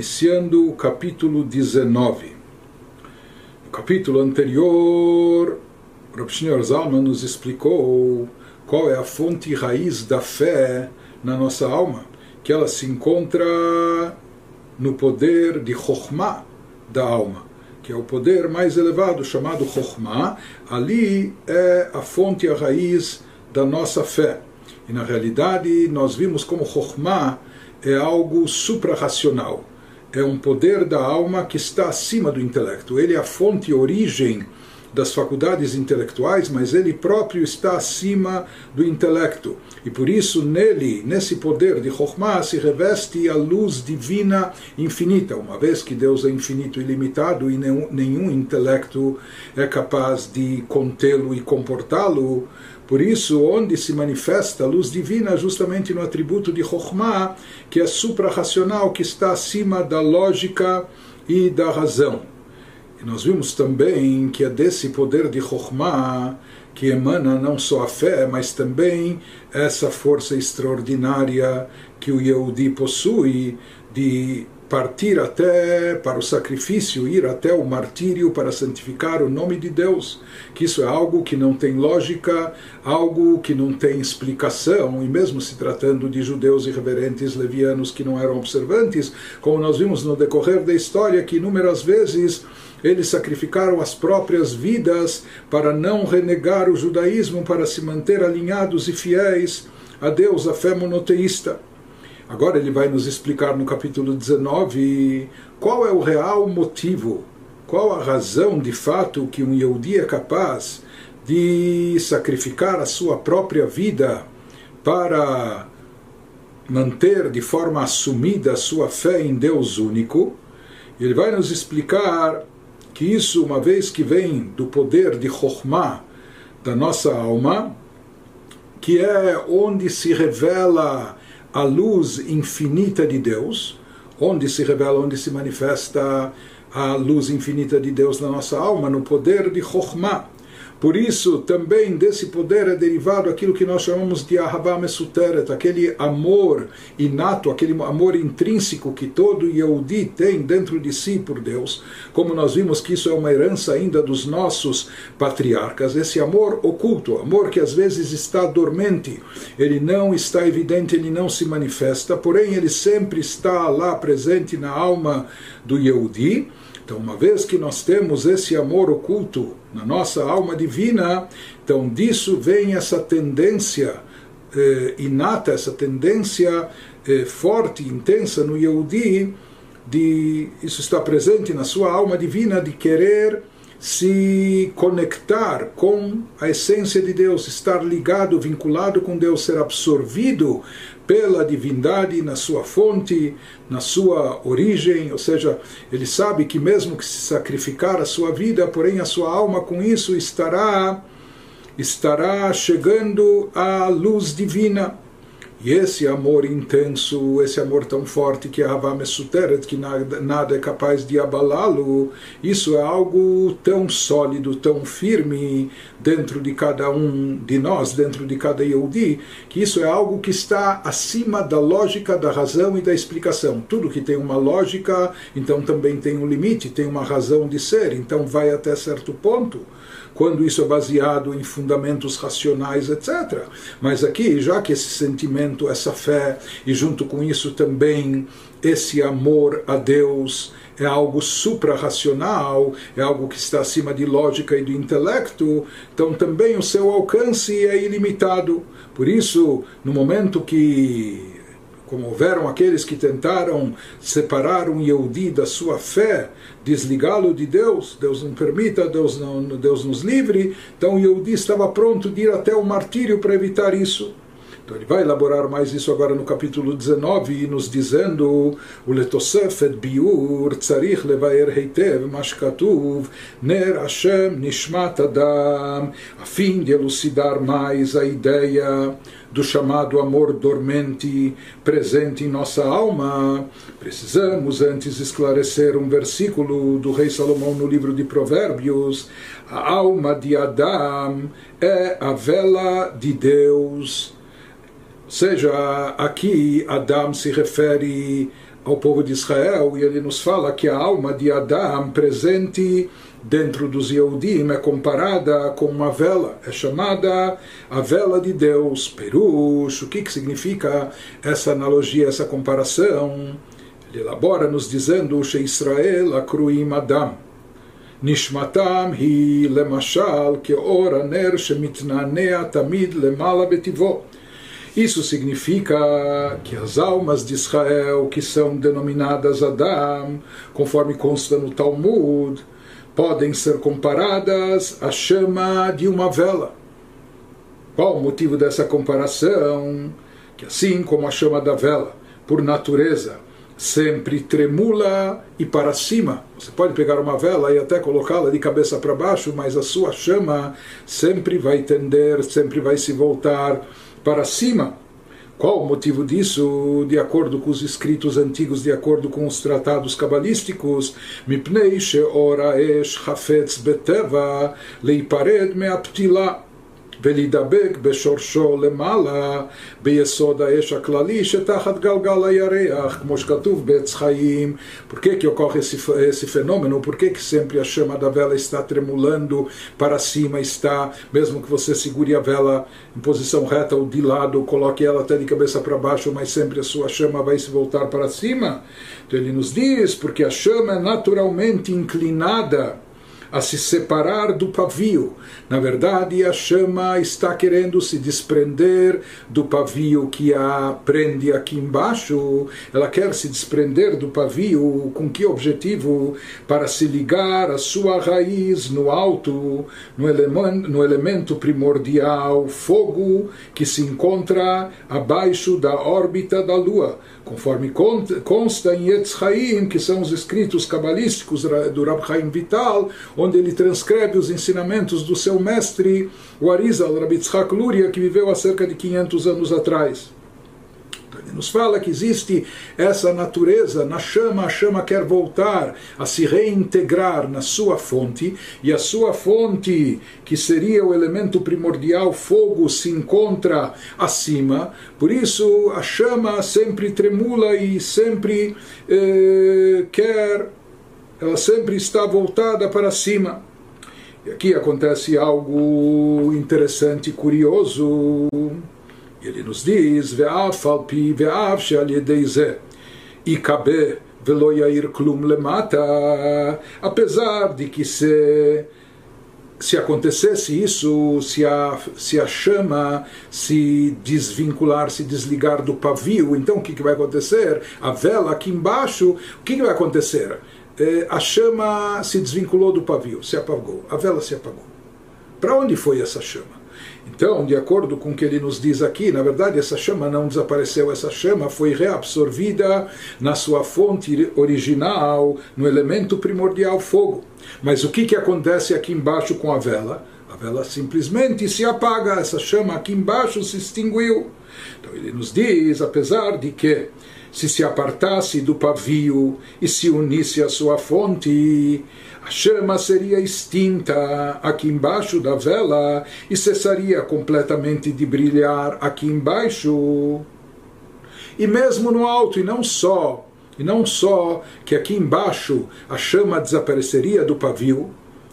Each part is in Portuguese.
iniciando o capítulo 19. No capítulo anterior, o Rabshneur Zalman nos explicou qual é a fonte raiz da fé na nossa alma, que ela se encontra no poder de Chokhmah da alma, que é o poder mais elevado chamado Chokhmah. Ali é a fonte a raiz da nossa fé. E na realidade nós vimos como Chokhmah é algo suprarracional. É um poder da alma que está acima do intelecto. Ele é a fonte e origem das faculdades intelectuais, mas ele próprio está acima do intelecto. E por isso, nele, nesse poder de Chokhmah, se reveste a luz divina infinita, uma vez que Deus é infinito e limitado e nenhum, nenhum intelecto é capaz de contê-lo e comportá-lo. Por isso, onde se manifesta a luz divina, justamente no atributo de Chokhmah, que é suprarracional, que está acima da lógica e da razão. E nós vimos também que é desse poder de Chokhmah que emana não só a fé, mas também essa força extraordinária que o Yehudi possui de partir até para o sacrifício, ir até o martírio para santificar o nome de Deus, que isso é algo que não tem lógica, algo que não tem explicação, e mesmo se tratando de judeus irreverentes levianos que não eram observantes, como nós vimos no decorrer da história que inúmeras vezes eles sacrificaram as próprias vidas para não renegar o judaísmo, para se manter alinhados e fiéis a Deus, a fé monoteísta. Agora ele vai nos explicar no capítulo 19 qual é o real motivo, qual a razão de fato que um Yehudi é capaz de sacrificar a sua própria vida para manter de forma assumida a sua fé em Deus único. Ele vai nos explicar que isso, uma vez que vem do poder de Chokhmah da nossa alma, que é onde se revela a luz infinita de Deus, onde se revela, onde se manifesta a luz infinita de Deus na nossa alma, no poder de Chokhmah. Por isso, também desse poder é derivado aquilo que nós chamamos de Ahavá Mesuteret, aquele amor inato, aquele amor intrínseco que todo Yehudi tem dentro de si por Deus. Como nós vimos que isso é uma herança ainda dos nossos patriarcas, esse amor oculto, amor que às vezes está dormente, ele não está evidente, ele não se manifesta, porém ele sempre está lá presente na alma do Yehudi. Então, uma vez que nós temos esse amor oculto na nossa alma divina, então disso vem essa tendência eh, inata, essa tendência eh, forte, intensa no Yehudi, de isso está presente na sua alma divina de querer se conectar com a essência de Deus, estar ligado, vinculado com Deus, ser absorvido pela divindade na sua fonte, na sua origem, ou seja, ele sabe que mesmo que se sacrificar a sua vida, porém a sua alma com isso estará estará chegando à luz divina. E esse amor intenso, esse amor tão forte que é Mesuteret, que nada, nada é capaz de abalá-lo, isso é algo tão sólido, tão firme dentro de cada um de nós, dentro de cada Yehudi, que isso é algo que está acima da lógica, da razão e da explicação. Tudo que tem uma lógica, então também tem um limite, tem uma razão de ser, então vai até certo ponto quando isso é baseado em fundamentos racionais, etc. Mas aqui, já que esse sentimento, essa fé, e junto com isso também esse amor a Deus, é algo suprarracional, é algo que está acima de lógica e do intelecto, então também o seu alcance é ilimitado. Por isso, no momento que como houveram aqueles que tentaram separar um Yehudi da sua fé, desligá-lo de Deus, Deus não permita, Deus, não, Deus nos livre, então o Yehudi estava pronto de ir até o martírio para evitar isso. Então ele vai elaborar mais isso agora no capítulo 19, nos dizendo o letosef et biur tzarich levaer heitev mashkatuv ner Hashem nishmat adam, a fim de elucidar mais a ideia do chamado amor dormente presente em nossa alma, precisamos antes esclarecer um versículo do rei Salomão no livro de Provérbios. A alma de Adão é a vela de Deus seja, aqui Adão se refere ao povo de Israel e ele nos fala que a alma de Adão presente dentro dos Yehudim é comparada com uma vela, é chamada a vela de Deus, Perush. O que, que significa essa analogia, essa comparação? Ele elabora nos dizendo: Israel akruim Adam. נשמתם היא למשל כאור הנר שמתנענע תמיד למעלה בטבעו. Isso significa que as almas de Israel, que são denominadas Adam, conforme consta no Talmud, podem ser comparadas à chama de uma vela. Qual o motivo dessa comparação? Que assim como a chama da vela, por natureza, sempre tremula e para cima. Você pode pegar uma vela e até colocá-la de cabeça para baixo, mas a sua chama sempre vai tender, sempre vai se voltar para cima. Qual o motivo disso? De acordo com os escritos antigos, de acordo com os tratados cabalísticos, mipnei she'ora esh hafetz beteva leipared me'aptila ולהידבק בשורשו למעלה ביסוד האש הכללי שתחת גלגל הירח, כמו שכתוב בעץ חיים. Por que, que ocorre esse, esse fenômeno? Por que, que sempre a chama da vela está tremulando para cima, está, mesmo que você segure a vela em posição reta ou de lado, coloque ela até de cabeça para baixo, mas sempre a sua chama vai se voltar para cima? Então ele nos diz, porque a chama é naturalmente inclinada a se separar do pavio. Na verdade, a chama está querendo se desprender do pavio que a prende aqui embaixo. Ela quer se desprender do pavio com que objetivo? Para se ligar a sua raiz no alto, no elemento, no elemento primordial, fogo, que se encontra abaixo da órbita da Lua conforme consta em Etz Haim, que são os escritos cabalísticos do Rab Chaim Vital, onde ele transcreve os ensinamentos do seu mestre, o Arizal Rabbi Tzchak Luria, que viveu há cerca de 500 anos atrás. Ele nos fala que existe essa natureza na chama, a chama quer voltar a se reintegrar na sua fonte, e a sua fonte, que seria o elemento primordial, fogo, se encontra acima. Por isso a chama sempre tremula e sempre eh, quer, ela sempre está voltada para cima. E aqui acontece algo interessante ele nos diz: Ve'af alpi, ve'af ikabe velo yair klum lemata. Apesar de que se se acontecesse isso, se a, se a chama se desvincular, se desligar do pavio, então o que, que vai acontecer? A vela aqui embaixo, o que, que vai acontecer? É, a chama se desvinculou do pavio, se apagou, a vela se apagou. Para onde foi essa chama? Então, de acordo com o que ele nos diz aqui, na verdade essa chama não desapareceu, essa chama foi reabsorvida na sua fonte original, no elemento primordial fogo. Mas o que, que acontece aqui embaixo com a vela? A vela simplesmente se apaga, essa chama aqui embaixo se extinguiu. Então ele nos diz, apesar de que se se apartasse do pavio e se unisse à sua fonte, a chama seria extinta aqui embaixo da vela e cessaria completamente de brilhar aqui embaixo. E mesmo no alto, e não só, e não só que aqui embaixo a chama desapareceria do pavio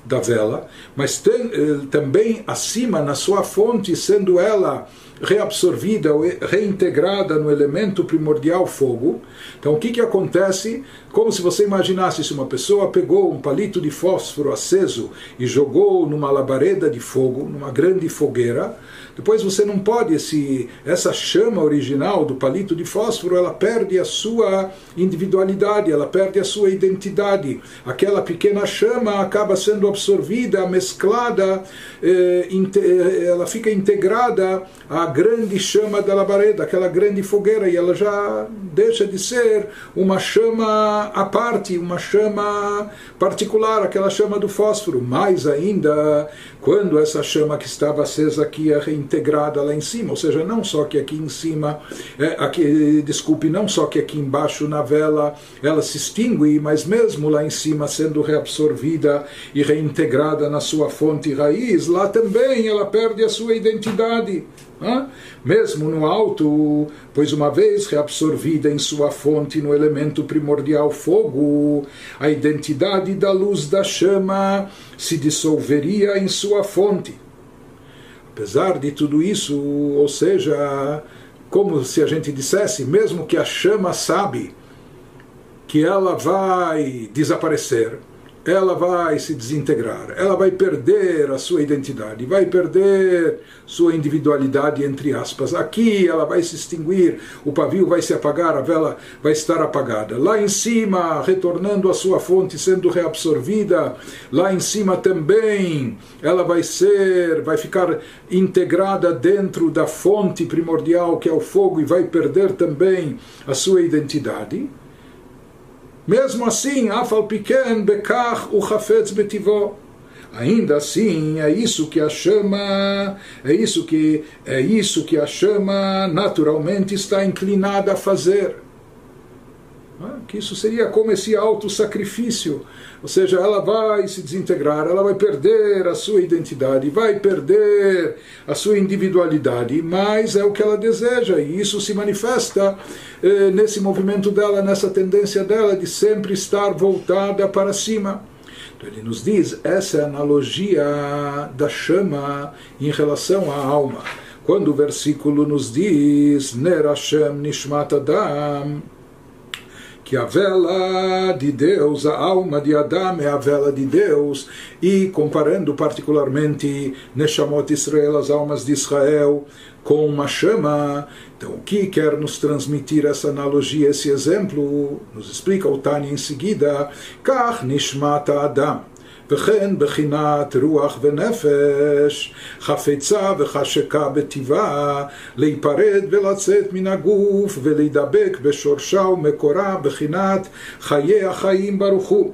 da vela, mas tem, eh, também acima na sua fonte, sendo ela reabsorvida ou reintegrada no elemento primordial fogo. Então o que, que acontece? Como se você imaginasse se uma pessoa pegou um palito de fósforo aceso e jogou numa labareda de fogo, numa grande fogueira, depois você não pode, esse, essa chama original do palito de fósforo, ela perde a sua individualidade, ela perde a sua identidade. Aquela pequena chama acaba sendo absorvida, mesclada, eh, eh, ela fica integrada à grande chama da labareda, aquela grande fogueira, e ela já deixa de ser uma chama à parte, uma chama particular, aquela chama do fósforo. Mais ainda, quando essa chama que estava acesa aqui é reintegrada lá em cima, ou seja, não só que aqui em cima, é, aqui, desculpe, não só que aqui embaixo na vela ela se extingue, mas mesmo lá em cima sendo reabsorvida e reintegrada na sua fonte raiz, lá também ela perde a sua identidade. Mesmo no alto, pois uma vez reabsorvida em sua fonte no elemento primordial fogo, a identidade da luz da chama se dissolveria em sua fonte. Apesar de tudo isso, ou seja, como se a gente dissesse, mesmo que a chama sabe que ela vai desaparecer, ela vai se desintegrar, ela vai perder a sua identidade, vai perder sua individualidade, entre aspas. Aqui ela vai se extinguir, o pavio vai se apagar, a vela vai estar apagada. Lá em cima, retornando à sua fonte, sendo reabsorvida, lá em cima também ela vai ser, vai ficar integrada dentro da fonte primordial que é o fogo e vai perder também a sua identidade. Mesmo assim, afal pequeno, bekach o chafetz betivó. Ainda assim, é isso que a chama, é isso que é isso que a chama naturalmente está inclinada a fazer. Que isso seria como esse auto sacrifício ou seja, ela vai se desintegrar, ela vai perder a sua identidade, vai perder a sua individualidade, mas é o que ela deseja, e isso se manifesta eh, nesse movimento dela, nessa tendência dela de sempre estar voltada para cima. Então ele nos diz, essa é a analogia da chama em relação à alma. Quando o versículo nos diz, Ner Nishmat Adam, que a vela de Deus, a alma de Adão é a vela de Deus, e comparando particularmente Neshamot Israel, as almas de Israel, com uma chama. Então, o que quer nos transmitir essa analogia, esse exemplo? Nos explica o Tani em seguida: Kach Nishmat Adam. וכן בחינת רוח ונפש, חפצה וחשקה בטבעה, להיפרד ולצאת מן הגוף ולהידבק בשורשה ומקורה בחינת חיי החיים ברוך הוא.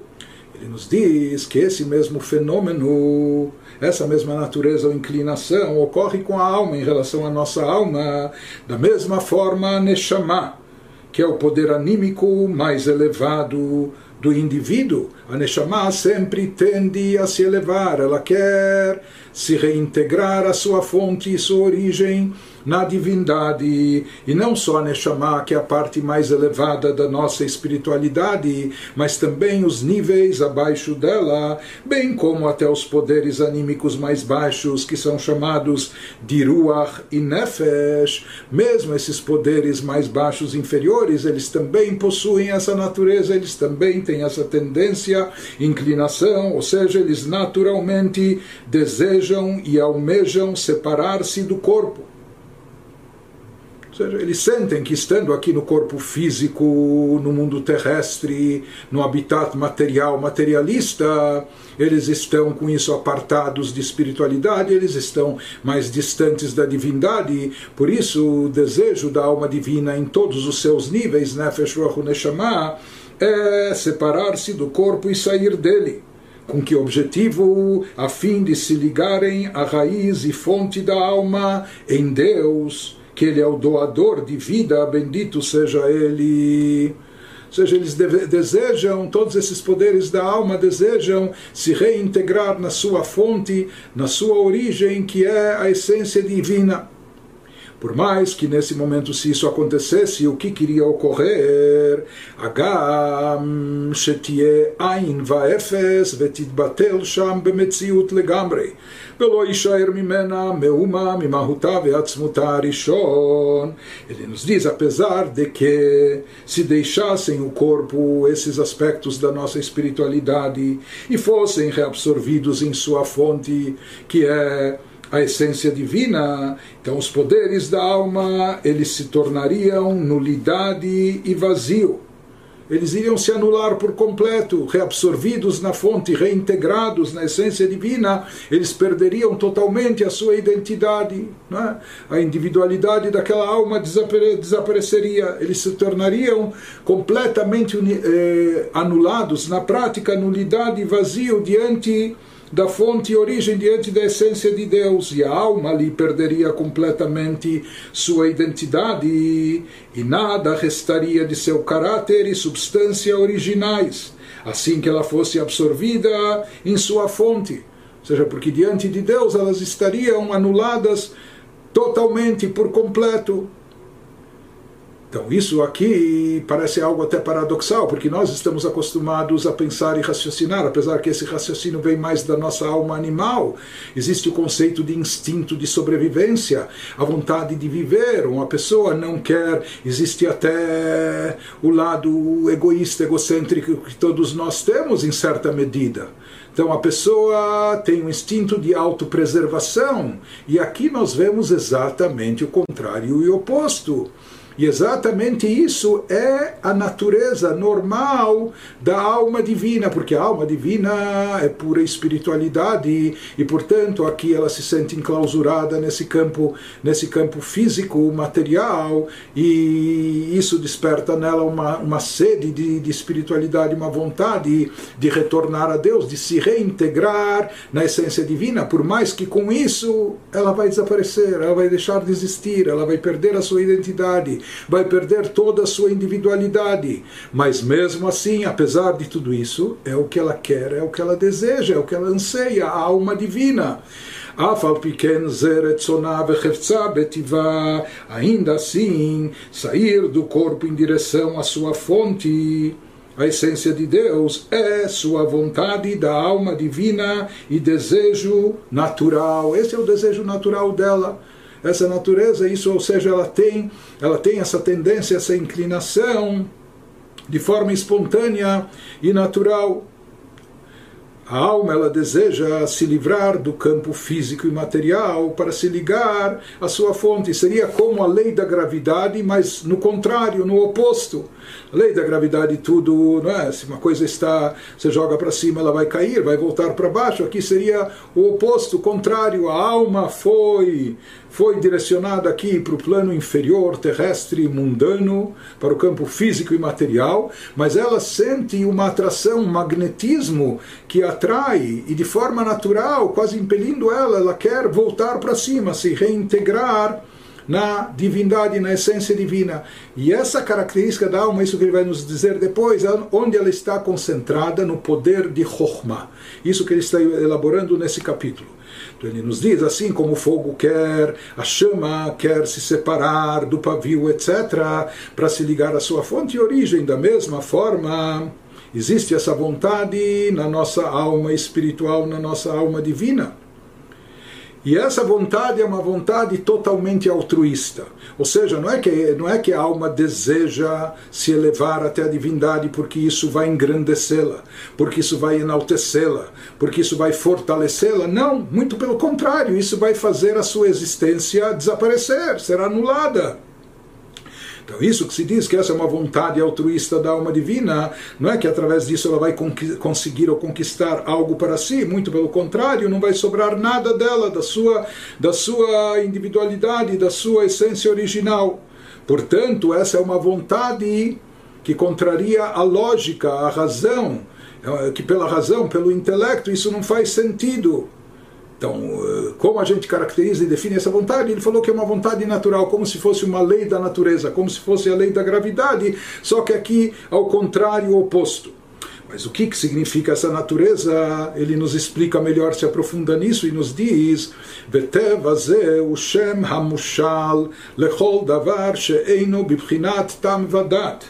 Ele nos diz que esse mesmo fenômeno, essa mesma natureza ou inclinação ocorre com a alma em relação à nossa alma, da mesma forma a Neshama, que é o poder anímico mais elevado do indivíduo, a Neshama sempre tende a se elevar, ela quer se reintegrar à sua fonte e sua origem na divindade, e não só a Neshama, que é a parte mais elevada da nossa espiritualidade, mas também os níveis abaixo dela, bem como até os poderes anímicos mais baixos, que são chamados de Ruach e Nefesh, mesmo esses poderes mais baixos inferiores, eles também possuem essa natureza, eles também têm essa tendência, inclinação, ou seja, eles naturalmente desejam e almejam separar-se do corpo. Seja, eles sentem que estando aqui no corpo físico, no mundo terrestre, no habitat material, materialista, eles estão com isso apartados de espiritualidade, eles estão mais distantes da divindade. Por isso, o desejo da alma divina em todos os seus níveis, Nefesh Rohu Neshama, é separar-se do corpo e sair dele. Com que objetivo? A fim de se ligarem à raiz e fonte da alma em Deus que Ele é o doador de vida, bendito seja Ele. Ou seja, eles desejam, todos esses poderes da alma desejam se reintegrar na sua fonte, na sua origem, que é a essência divina. Por mais que nesse momento, se isso acontecesse, o que queria ocorrer? Agam shetie ein vaefes vetitbatel sham bemetziut legamrei. ולא יישאר ממנה מאומה ממהותה ועצמותה הראשון. Ele nos diz, apesar de que se deixassem o corpo esses aspectos da nossa espiritualidade e fossem reabsorvidos em sua fonte, que é a essência divina, então os poderes da alma eles se tornariam nulidade e vazio. Eles iriam se anular por completo, reabsorvidos na fonte, reintegrados na essência divina, eles perderiam totalmente a sua identidade, é? a individualidade daquela alma desapareceria, eles se tornariam completamente eh, anulados, na prática, nulidade e vazio diante da fonte e origem diante da essência de Deus, e a alma ali perderia completamente sua identidade e nada restaria de seu caráter e substância originais, assim que ela fosse absorvida em sua fonte. Ou seja, porque diante de Deus elas estariam anuladas totalmente, por completo. Então, isso aqui parece algo até paradoxal, porque nós estamos acostumados a pensar e raciocinar, apesar que esse raciocínio vem mais da nossa alma animal. Existe o conceito de instinto de sobrevivência, a vontade de viver. Uma pessoa não quer, existe até o lado egoísta, egocêntrico que todos nós temos em certa medida. Então a pessoa tem um instinto de autopreservação, e aqui nós vemos exatamente o contrário e o oposto. E exatamente isso é a natureza normal da alma divina, porque a alma divina é pura espiritualidade e, portanto, aqui ela se sente enclausurada nesse campo, nesse campo físico, material, e isso desperta nela uma, uma sede de, de espiritualidade, uma vontade de retornar a Deus, de se reintegrar na essência divina, por mais que com isso ela vai desaparecer, ela vai deixar de existir, ela vai perder a sua identidade vai perder toda a sua individualidade. Mas mesmo assim, apesar de tudo isso, é o que ela quer, é o que ela deseja, é o que ela anseia, a alma divina. ainda assim, sair do corpo em direção à sua fonte. A essência de Deus é sua vontade da alma divina e desejo natural. Esse é o desejo natural dela essa natureza, isso, ou seja, ela tem, ela tem essa tendência, essa inclinação de forma espontânea e natural. A alma ela deseja se livrar do campo físico e material para se ligar à sua fonte. Seria como a lei da gravidade, mas no contrário, no oposto. A lei da gravidade tudo, não é? Se uma coisa está, você joga para cima, ela vai cair, vai voltar para baixo. Aqui seria o oposto, o contrário. A alma foi foi direcionada aqui para o plano inferior, terrestre, mundano, para o campo físico e material, mas ela sente uma atração, um magnetismo que atrai e de forma natural, quase impelindo ela, ela quer voltar para cima, se reintegrar na divindade, na essência divina. E essa característica da alma, isso que ele vai nos dizer depois, é onde ela está concentrada no poder de Chokhmah. Isso que ele está elaborando nesse capítulo. Ele nos diz, assim como o fogo quer, a chama quer se separar do pavio, etc., para se ligar à sua fonte e origem, da mesma forma, existe essa vontade na nossa alma espiritual, na nossa alma divina. E essa vontade é uma vontade totalmente altruísta. Ou seja, não é que, não é que a alma deseja se elevar até a divindade porque isso vai engrandecê-la, porque isso vai enaltecê-la, porque isso vai fortalecê-la. Não, muito pelo contrário, isso vai fazer a sua existência desaparecer, ser anulada. Então, isso que se diz que essa é uma vontade altruísta da alma divina, não é que através disso ela vai conseguir ou conquistar algo para si, muito pelo contrário, não vai sobrar nada dela, da sua, da sua individualidade, da sua essência original. Portanto, essa é uma vontade que contraria a lógica, a razão, é, que pela razão, pelo intelecto, isso não faz sentido. Então, eh, como a gente caracteriza e define essa vontade? Ele falou que é uma vontade natural, como se fosse uma lei da natureza, como se fosse a lei da gravidade, só que aqui ao contrário, oposto. Mas o que, que significa essa natureza? Ele nos explica melhor, se aprofunda nisso e nos diz: Shem Hamushal lechol davar bibchinat tam vadat.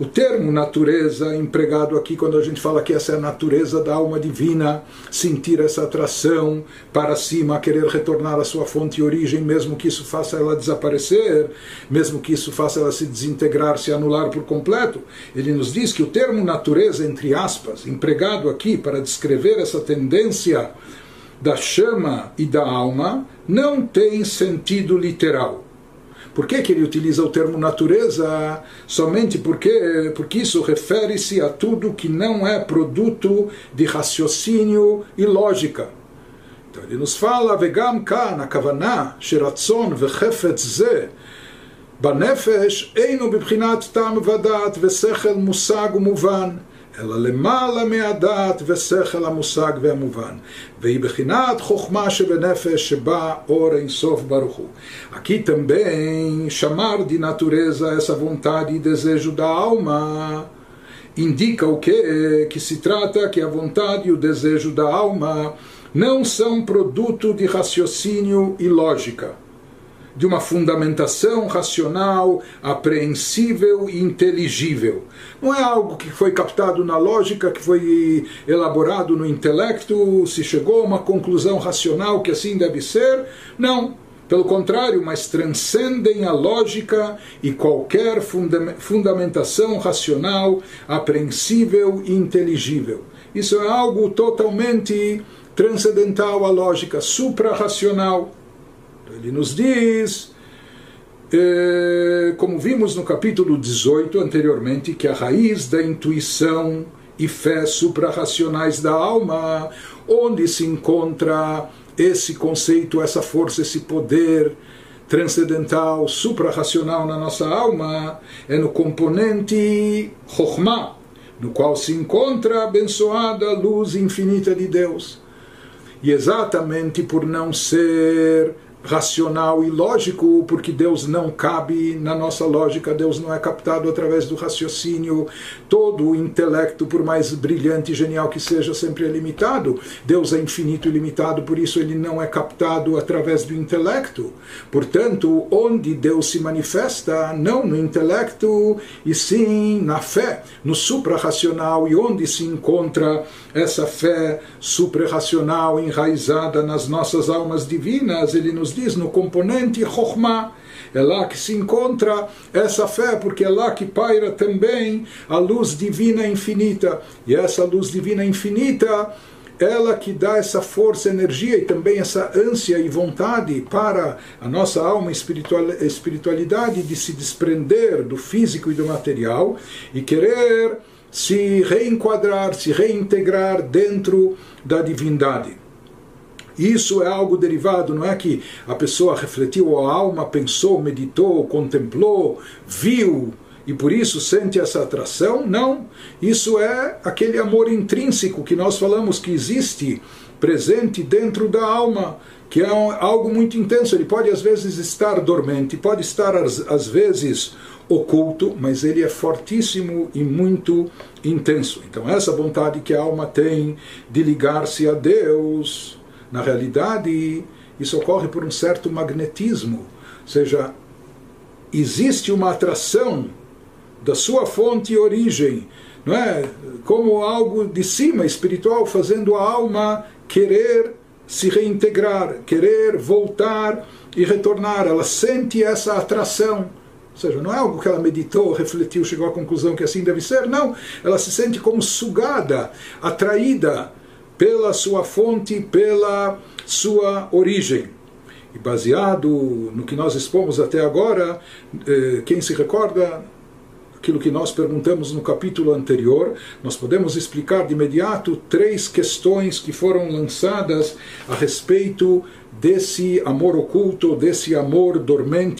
O termo natureza, empregado aqui quando a gente fala que essa é a natureza da alma divina, sentir essa atração para cima, querer retornar à sua fonte e origem, mesmo que isso faça ela desaparecer, mesmo que isso faça ela se desintegrar, se anular por completo. Ele nos diz que o termo natureza, entre aspas, empregado aqui para descrever essa tendência da chama e da alma, não tem sentido literal por que, que ele utiliza o termo natureza? Somente porque, porque isso refere-se a tudo que não é produto de raciocínio e lógica. Então ele nos fala, vegam kan, הכוונה שרצון וחפץ זה בנפש אינו בבחינת טעם ודעת ושכל מושג ומובן, אלא למעלה מהדעת ושכל המושג והמובן, והיא בחינת חוכמה שבנפש שבה אור אינסוף ברוך הוא. Aqui também chamar de natureza essa vontade e desejo da alma indica o que? Que se trata que a vontade e o desejo da alma não são produto de raciocínio e lógica de uma fundamentação racional, apreensível e inteligível. Não é algo que foi captado na lógica, que foi elaborado no intelecto, se chegou a uma conclusão racional que assim deve ser. Não. Pelo contrário, mas transcendem a lógica e qualquer fundamentação racional, apreensível e inteligível. Isso é algo totalmente transcendental à lógica, suprarracional. Ele nos diz, eh, como vimos no capítulo 18 anteriormente, que a raiz da intuição e fé suprarracionais da alma, onde se encontra esse conceito, essa força, esse poder transcendental, suprarracional na nossa alma, é no componente Chokhmah, no qual se encontra a abençoada luz infinita de Deus. E exatamente por não ser racional e lógico, porque Deus não cabe na nossa lógica, Deus não é captado através do raciocínio. Todo o intelecto, por mais brilhante e genial que seja, sempre é limitado. Deus é infinito e limitado, por isso ele não é captado através do intelecto. Portanto, onde Deus se manifesta, não no intelecto, e sim na fé, no suprarracional, e onde se encontra essa fé suprarracional enraizada nas nossas almas divinas, ele nos nos diz no componente Chokhmah. É lá que se encontra essa fé, porque é lá que paira também a luz divina infinita. E essa luz divina infinita, ela que dá essa força, energia e também essa ânsia e vontade para a nossa alma espiritualidade de se desprender do físico e do material e querer se reenquadrar, se reintegrar dentro da divindade. Isso é algo derivado, não é que a pessoa refletiu, a alma pensou, meditou, contemplou, viu e por isso sente essa atração. Não. Isso é aquele amor intrínseco que nós falamos que existe presente dentro da alma, que é algo muito intenso. Ele pode às vezes estar dormente, pode estar às vezes oculto, mas ele é fortíssimo e muito intenso. Então, essa vontade que a alma tem de ligar-se a Deus na realidade, isso ocorre por um certo magnetismo, ou seja, existe uma atração da sua fonte e origem, não é? Como algo de cima espiritual fazendo a alma querer se reintegrar, querer voltar e retornar. Ela sente essa atração. Ou seja, não é algo que ela meditou, refletiu, chegou à conclusão que assim deve ser. Não, ela se sente como sugada, atraída pela sua fonte, pela sua origem. E baseado no que nós expomos até agora, eh, quem se recorda aquilo que nós perguntamos no capítulo anterior, nós podemos explicar de imediato três questões que foram lançadas a respeito desse amor oculto, desse amor dormente